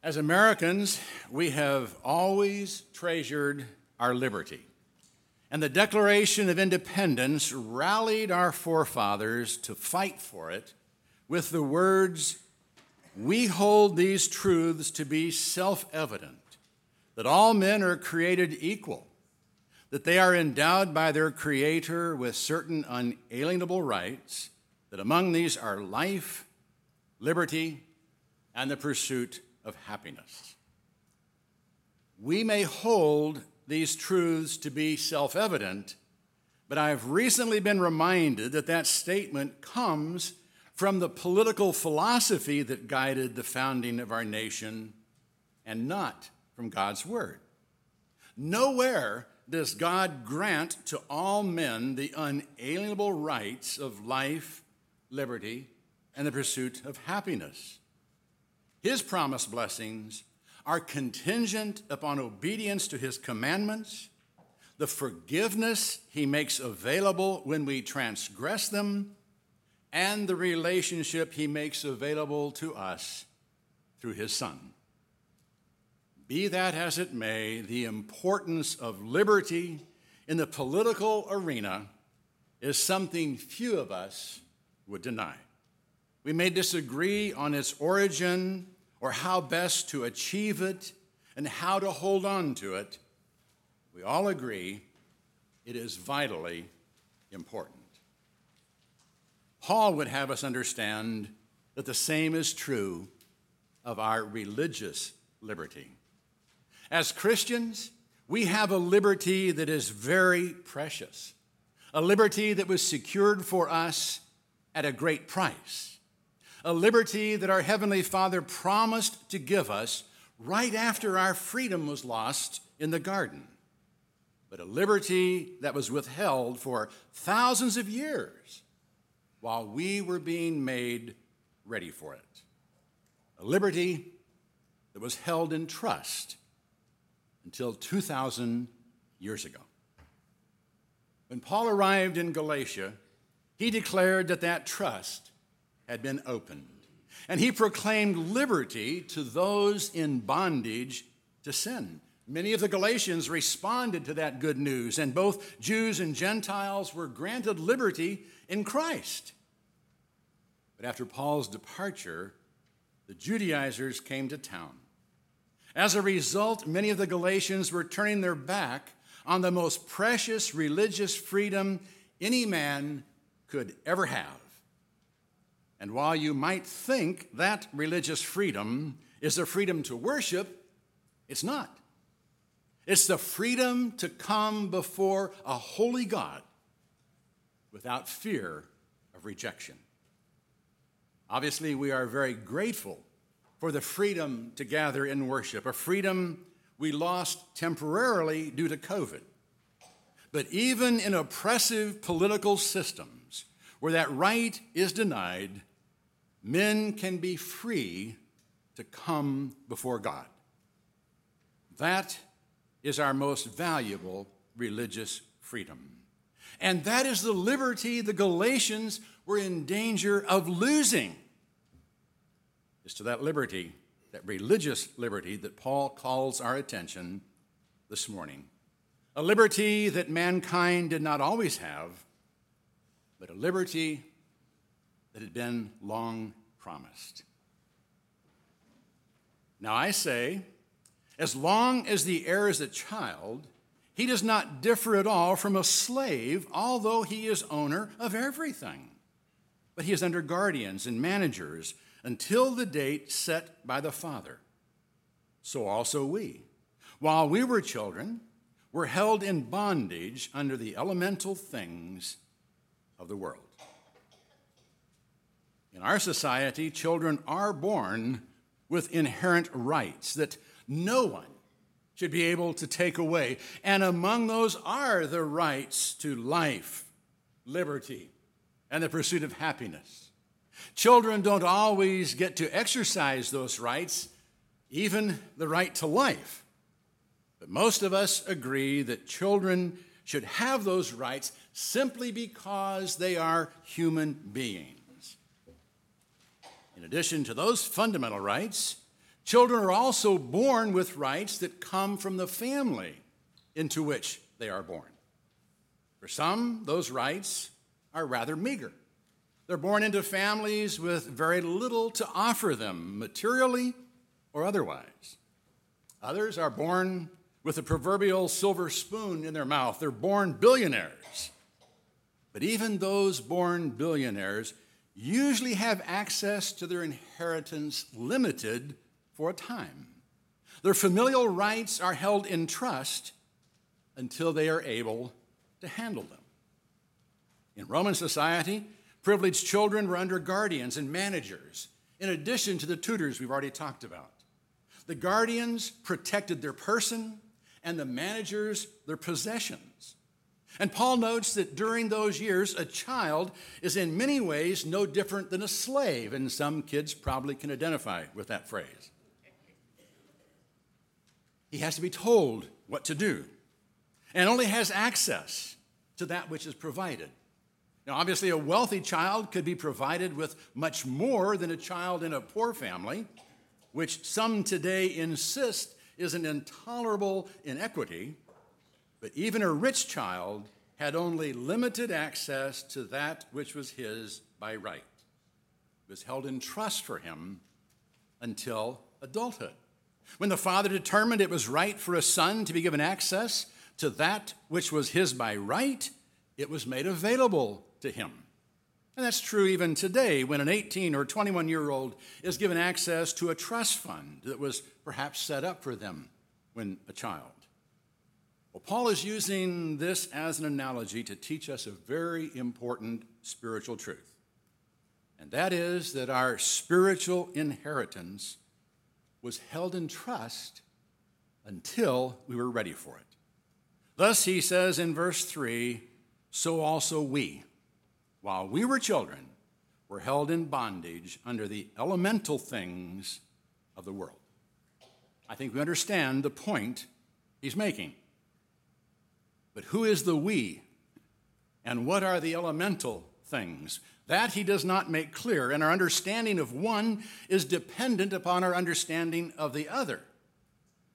As Americans, we have always treasured our liberty. And the Declaration of Independence rallied our forefathers to fight for it with the words We hold these truths to be self evident that all men are created equal, that they are endowed by their Creator with certain unalienable rights, that among these are life, liberty, and the pursuit of happiness. We may hold these truths to be self evident, but I've recently been reminded that that statement comes from the political philosophy that guided the founding of our nation and not from God's Word. Nowhere does God grant to all men the unalienable rights of life, liberty, and the pursuit of happiness. His promised blessings are contingent upon obedience to his commandments, the forgiveness he makes available when we transgress them, and the relationship he makes available to us through his Son. Be that as it may, the importance of liberty in the political arena is something few of us would deny. We may disagree on its origin or how best to achieve it and how to hold on to it, we all agree it is vitally important. Paul would have us understand that the same is true of our religious liberty. As Christians, we have a liberty that is very precious, a liberty that was secured for us at a great price a liberty that our Heavenly Father promised to give us right after our freedom was lost in the garden, but a liberty that was withheld for thousands of years while we were being made ready for it. A liberty that was held in trust until 2,000 years ago. When Paul arrived in Galatia, he declared that that trust had been opened. And he proclaimed liberty to those in bondage to sin. Many of the Galatians responded to that good news, and both Jews and Gentiles were granted liberty in Christ. But after Paul's departure, the Judaizers came to town. As a result, many of the Galatians were turning their back on the most precious religious freedom any man could ever have and while you might think that religious freedom is the freedom to worship, it's not. It's the freedom to come before a holy God without fear of rejection. Obviously, we are very grateful for the freedom to gather in worship, a freedom we lost temporarily due to COVID. But even in oppressive political systems where that right is denied, men can be free to come before God. That is our most valuable religious freedom. And that is the liberty the Galatians were in danger of losing. It's to that liberty, that religious liberty, that Paul calls our attention this morning. A liberty that mankind did not always have, but a liberty that had been long promised. Now I say, as long as the heir is a child, he does not differ at all from a slave, although he is owner of everything. But he is under guardians and managers until the date set by the Father. So also we, while we were children, were held in bondage under the elemental things of the world. In our society, children are born with inherent rights that no one should be able to take away. And among those are the rights to life, liberty, and the pursuit of happiness. Children don't always get to exercise those rights, even the right to life. But most of us agree that children should have those rights simply because they are human beings. In addition to those fundamental rights, Children are also born with rights that come from the family into which they are born. For some, those rights are rather meager. They're born into families with very little to offer them, materially or otherwise. Others are born with a proverbial silver spoon in their mouth. They're born billionaires. But even those born billionaires usually have access to their inheritance limited for a time. Their familial rights are held in trust until they are able to handle them. In Roman society, privileged children were under guardians and managers, in addition to the tutors we've already talked about. The guardians protected their person, and the managers their possessions. And Paul notes that during those years, a child is in many ways no different than a slave, and some kids probably can identify with that phrase. He has to be told what to do and only has access to that which is provided. Now, obviously, a wealthy child could be provided with much more than a child in a poor family, which some today insist is an intolerable inequity. But even a rich child had only limited access to that which was his by right. It was held in trust for him until adulthood. When the father determined it was right for a son to be given access to that which was his by right, it was made available to him. And that's true even today when an 18 or 21 year old is given access to a trust fund that was perhaps set up for them when a child. Well, Paul is using this as an analogy to teach us a very important spiritual truth. And that is that our spiritual inheritance was held in trust until we were ready for it. Thus, he says in verse 3 so also we, while we were children, were held in bondage under the elemental things of the world. I think we understand the point he's making. But who is the we? And what are the elemental things? That he does not make clear, and our understanding of one is dependent upon our understanding of the other.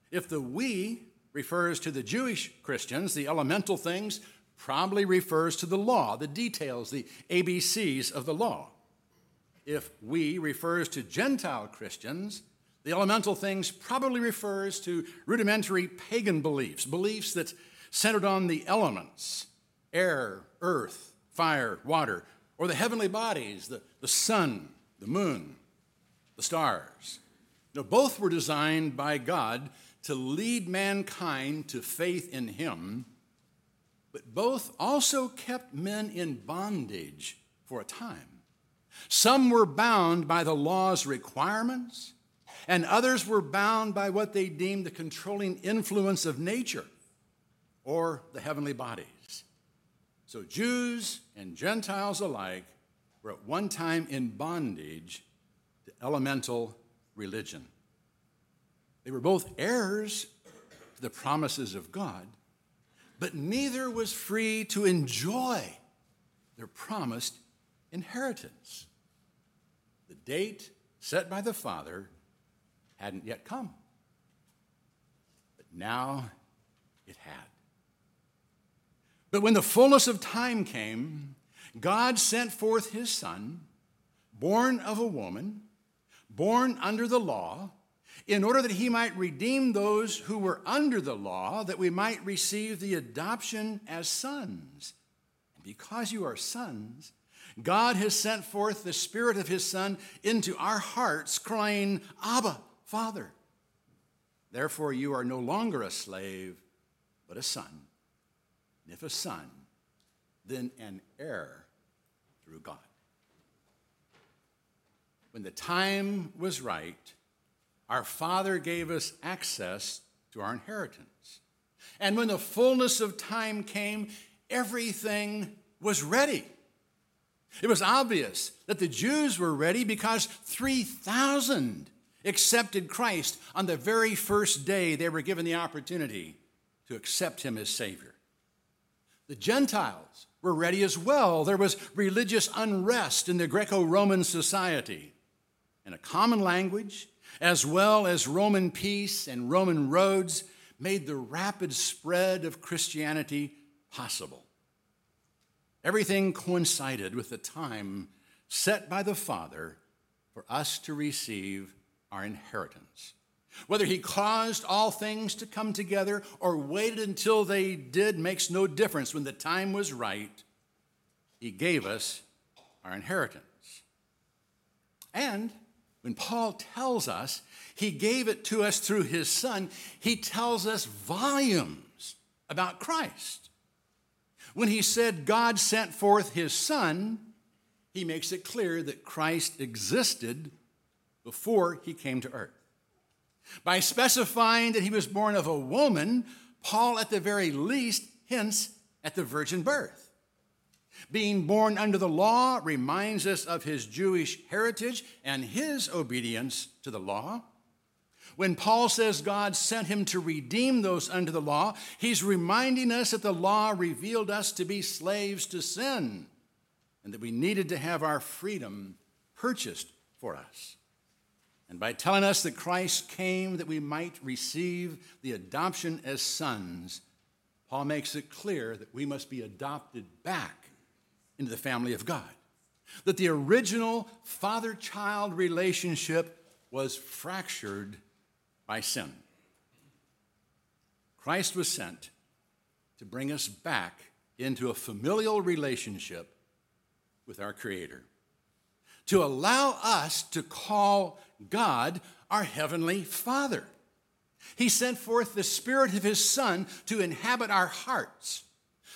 If the we refers to the Jewish Christians, the elemental things probably refers to the law, the details, the ABCs of the law. If we refers to Gentile Christians, the elemental things probably refers to rudimentary pagan beliefs, beliefs that centered on the elements air, earth, fire, water, or the heavenly bodies, the, the sun, the moon, the stars. Now, both were designed by God to lead mankind to faith in Him, but both also kept men in bondage for a time. Some were bound by the law's requirements, and others were bound by what they deemed the controlling influence of nature or the heavenly bodies. So Jews and Gentiles alike were at one time in bondage to elemental religion. They were both heirs to the promises of God, but neither was free to enjoy their promised inheritance. The date set by the Father hadn't yet come, but now it had. But when the fullness of time came, God sent forth his Son, born of a woman, born under the law, in order that he might redeem those who were under the law, that we might receive the adoption as sons. And because you are sons, God has sent forth the Spirit of his Son into our hearts, crying, Abba, Father. Therefore, you are no longer a slave, but a son. And if a son, then an heir through God. When the time was right, our Father gave us access to our inheritance. And when the fullness of time came, everything was ready. It was obvious that the Jews were ready because 3,000 accepted Christ on the very first day they were given the opportunity to accept him as Savior. The Gentiles were ready as well. There was religious unrest in the Greco Roman society. And a common language, as well as Roman peace and Roman roads, made the rapid spread of Christianity possible. Everything coincided with the time set by the Father for us to receive our inheritance. Whether he caused all things to come together or waited until they did makes no difference. When the time was right, he gave us our inheritance. And when Paul tells us he gave it to us through his son, he tells us volumes about Christ. When he said God sent forth his son, he makes it clear that Christ existed before he came to earth. By specifying that he was born of a woman, Paul, at the very least, hints at the virgin birth. Being born under the law reminds us of his Jewish heritage and his obedience to the law. When Paul says God sent him to redeem those under the law, he's reminding us that the law revealed us to be slaves to sin and that we needed to have our freedom purchased for us. And by telling us that Christ came that we might receive the adoption as sons, Paul makes it clear that we must be adopted back into the family of God. That the original father child relationship was fractured by sin. Christ was sent to bring us back into a familial relationship with our Creator, to allow us to call God our Heavenly Father. He sent forth the Spirit of His Son to inhabit our hearts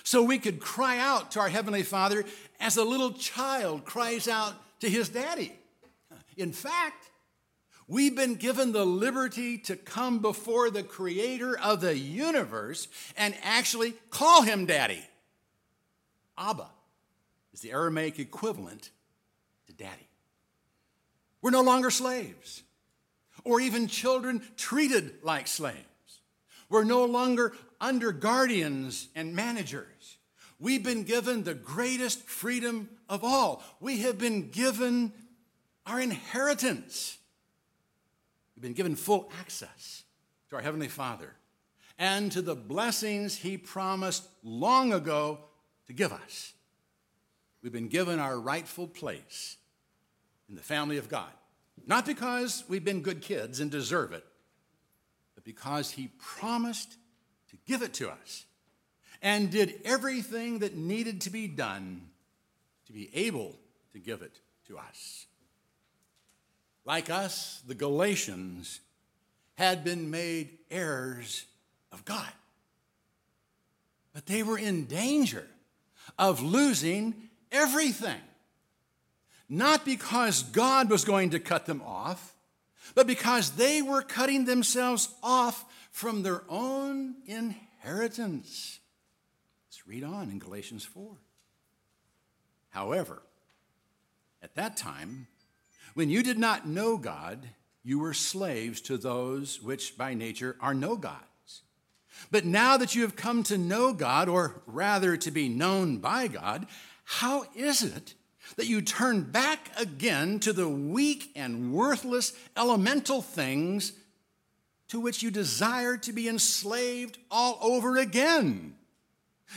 so we could cry out to our Heavenly Father as a little child cries out to his daddy. In fact, we've been given the liberty to come before the Creator of the universe and actually call Him daddy. Abba is the Aramaic equivalent to daddy. We're no longer slaves or even children treated like slaves. We're no longer under guardians and managers. We've been given the greatest freedom of all. We have been given our inheritance. We've been given full access to our Heavenly Father and to the blessings He promised long ago to give us. We've been given our rightful place in the family of God. Not because we've been good kids and deserve it, but because He promised to give it to us and did everything that needed to be done to be able to give it to us. Like us, the Galatians had been made heirs of God. But they were in danger of losing everything. Not because God was going to cut them off, but because they were cutting themselves off from their own inheritance. Let's read on in Galatians 4. However, at that time, when you did not know God, you were slaves to those which by nature are no gods. But now that you have come to know God, or rather to be known by God, how is it that you turn back again to the weak and worthless elemental things to which you desire to be enslaved all over again.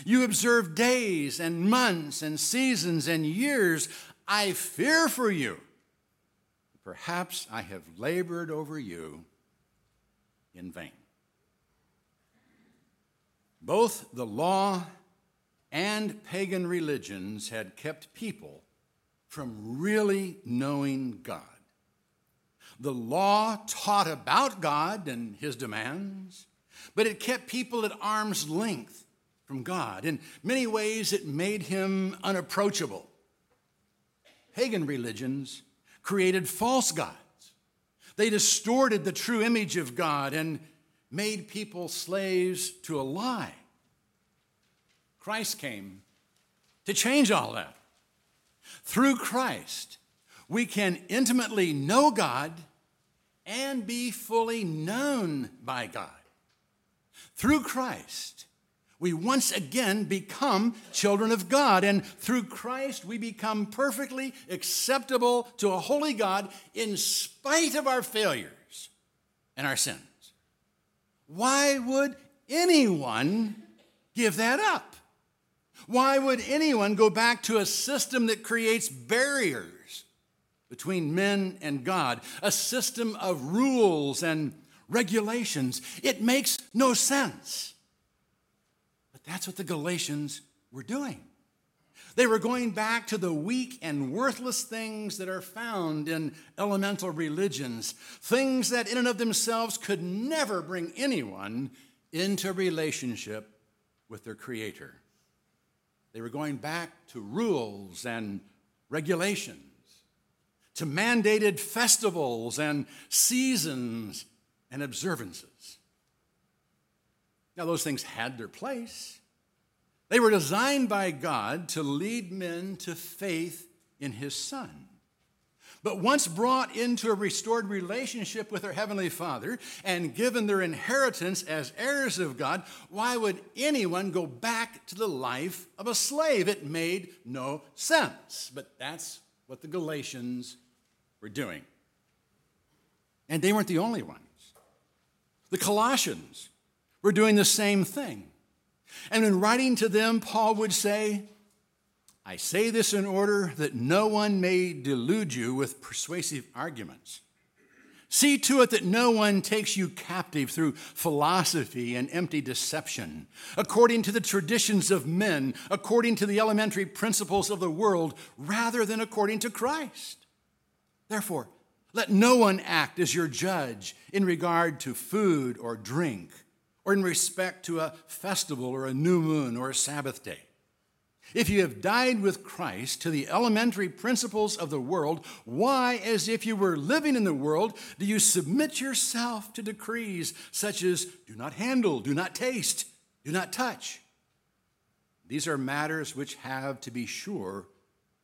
You observe days and months and seasons and years. I fear for you. Perhaps I have labored over you in vain. Both the law and pagan religions had kept people from really knowing God. The law taught about God and his demands, but it kept people at arm's length from God. In many ways, it made him unapproachable. Pagan religions created false gods. They distorted the true image of God and made people slaves to a lie. Christ came to change all that. Through Christ, we can intimately know God and be fully known by God. Through Christ, we once again become children of God, and through Christ, we become perfectly acceptable to a holy God in spite of our failures and our sins. Why would anyone give that up? Why would anyone go back to a system that creates barriers between men and God, a system of rules and regulations? It makes no sense. But that's what the Galatians were doing. They were going back to the weak and worthless things that are found in elemental religions, things that in and of themselves could never bring anyone into relationship with their Creator. They were going back to rules and regulations, to mandated festivals and seasons and observances. Now, those things had their place. They were designed by God to lead men to faith in His Son. But once brought into a restored relationship with their Heavenly Father and given their inheritance as heirs of God, why would anyone go back to the life of a slave? It made no sense. But that's what the Galatians were doing. And they weren't the only ones. The Colossians were doing the same thing. And in writing to them, Paul would say, I say this in order that no one may delude you with persuasive arguments. See to it that no one takes you captive through philosophy and empty deception, according to the traditions of men, according to the elementary principles of the world, rather than according to Christ. Therefore, let no one act as your judge in regard to food or drink or in respect to a festival or a new moon or a Sabbath day. If you have died with Christ to the elementary principles of the world, why, as if you were living in the world, do you submit yourself to decrees such as do not handle, do not taste, do not touch? These are matters which have, to be sure,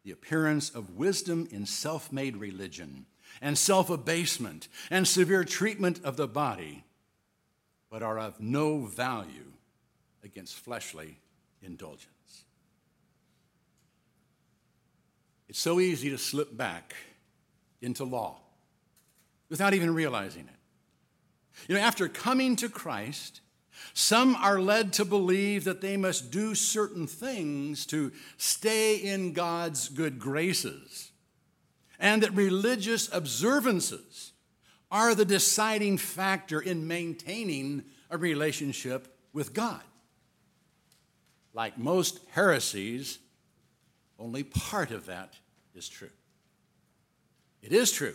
the appearance of wisdom in self made religion and self abasement and severe treatment of the body but are of no value against fleshly indulgence. It's so easy to slip back into law without even realizing it. You know, after coming to Christ, some are led to believe that they must do certain things to stay in God's good graces, and that religious observances are the deciding factor in maintaining a relationship with God. Like most heresies, only part of that is true. It is true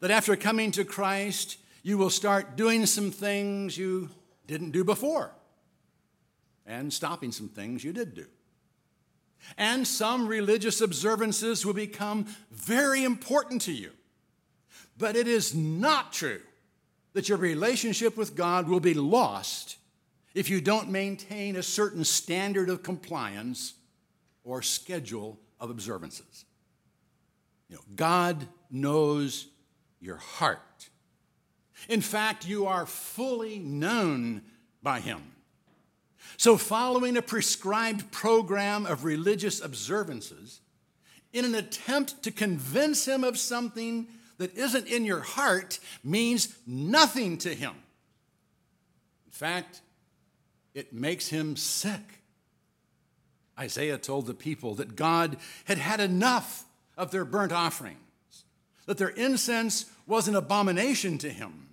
that after coming to Christ, you will start doing some things you didn't do before and stopping some things you did do. And some religious observances will become very important to you. But it is not true that your relationship with God will be lost if you don't maintain a certain standard of compliance or schedule of observances. You know, God knows your heart. In fact, you are fully known by Him. So, following a prescribed program of religious observances, in an attempt to convince Him of something that isn't in your heart means nothing to him. In fact, it makes him sick. Isaiah told the people that God had had enough of their burnt offerings, that their incense was an abomination to him,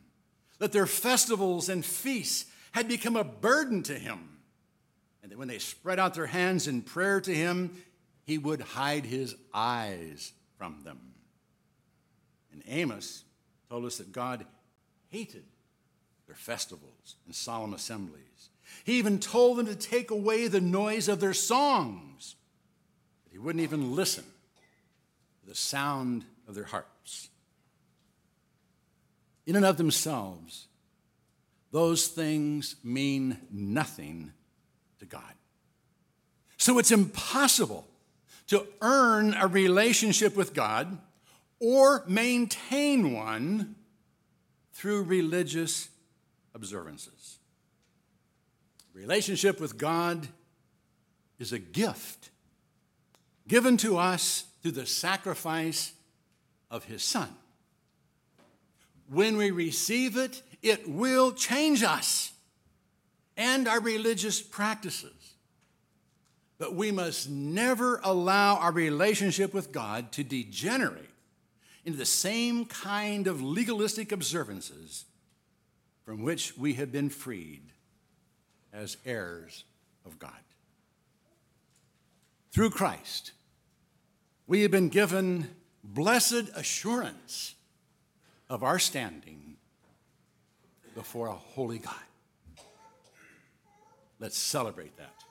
that their festivals and feasts had become a burden to him, and that when they spread out their hands in prayer to him, he would hide his eyes from them. And Amos told us that God hated their festivals and solemn assemblies. He even told them to take away the noise of their songs, but he wouldn't even listen the sound of their harps. In and of themselves, those things mean nothing to God. So it's impossible to earn a relationship with God or maintain one through religious observances. Relationship with God is a gift given to us through the sacrifice of His Son. When we receive it, it will change us and our religious practices. But we must never allow our relationship with God to degenerate into the same kind of legalistic observances from which we have been freed as heirs of God. Through Christ, we have been given blessed assurance of our standing before a holy God. Let's celebrate that.